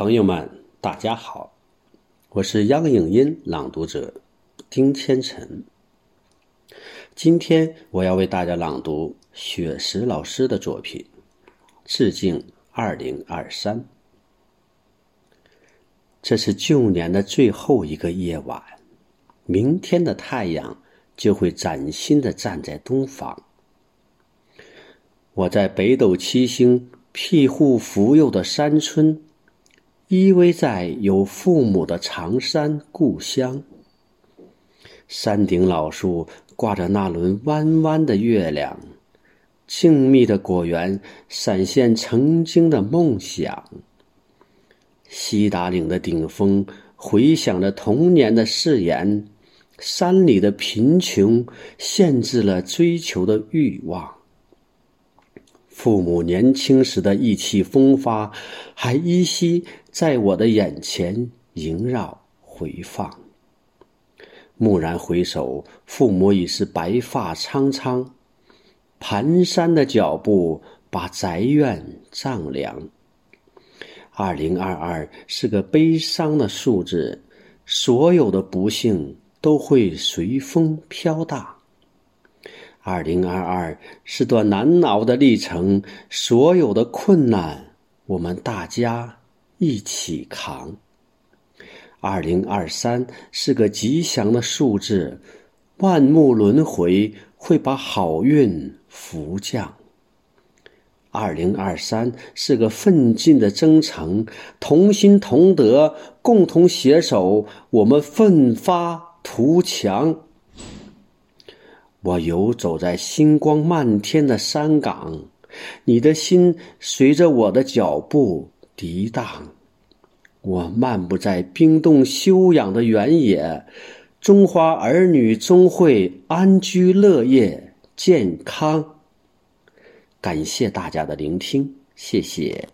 朋友们，大家好，我是央影音朗读者丁千晨。今天我要为大家朗读雪石老师的作品，致敬二零二三。这是旧年的最后一个夜晚，明天的太阳就会崭新的站在东方。我在北斗七星庇护福佑的山村。依偎在有父母的长山故乡，山顶老树挂着那轮弯弯的月亮，静谧的果园闪现曾经的梦想。西达岭的顶峰回响着童年的誓言，山里的贫穷限制了追求的欲望。父母年轻时的意气风发，还依稀在我的眼前萦绕回放。蓦然回首，父母已是白发苍苍，蹒跚的脚步把宅院丈量。二零二二是个悲伤的数字，所有的不幸都会随风飘荡。二零二二是段难熬的历程，所有的困难我们大家一起扛。二零二三是个吉祥的数字，万物轮回会把好运福降。二零二三是个奋进的征程，同心同德，共同携手，我们奋发图强。我游走在星光漫天的山岗，你的心随着我的脚步涤荡。我漫步在冰冻休养的原野，中华儿女终会安居乐业、健康。感谢大家的聆听，谢谢。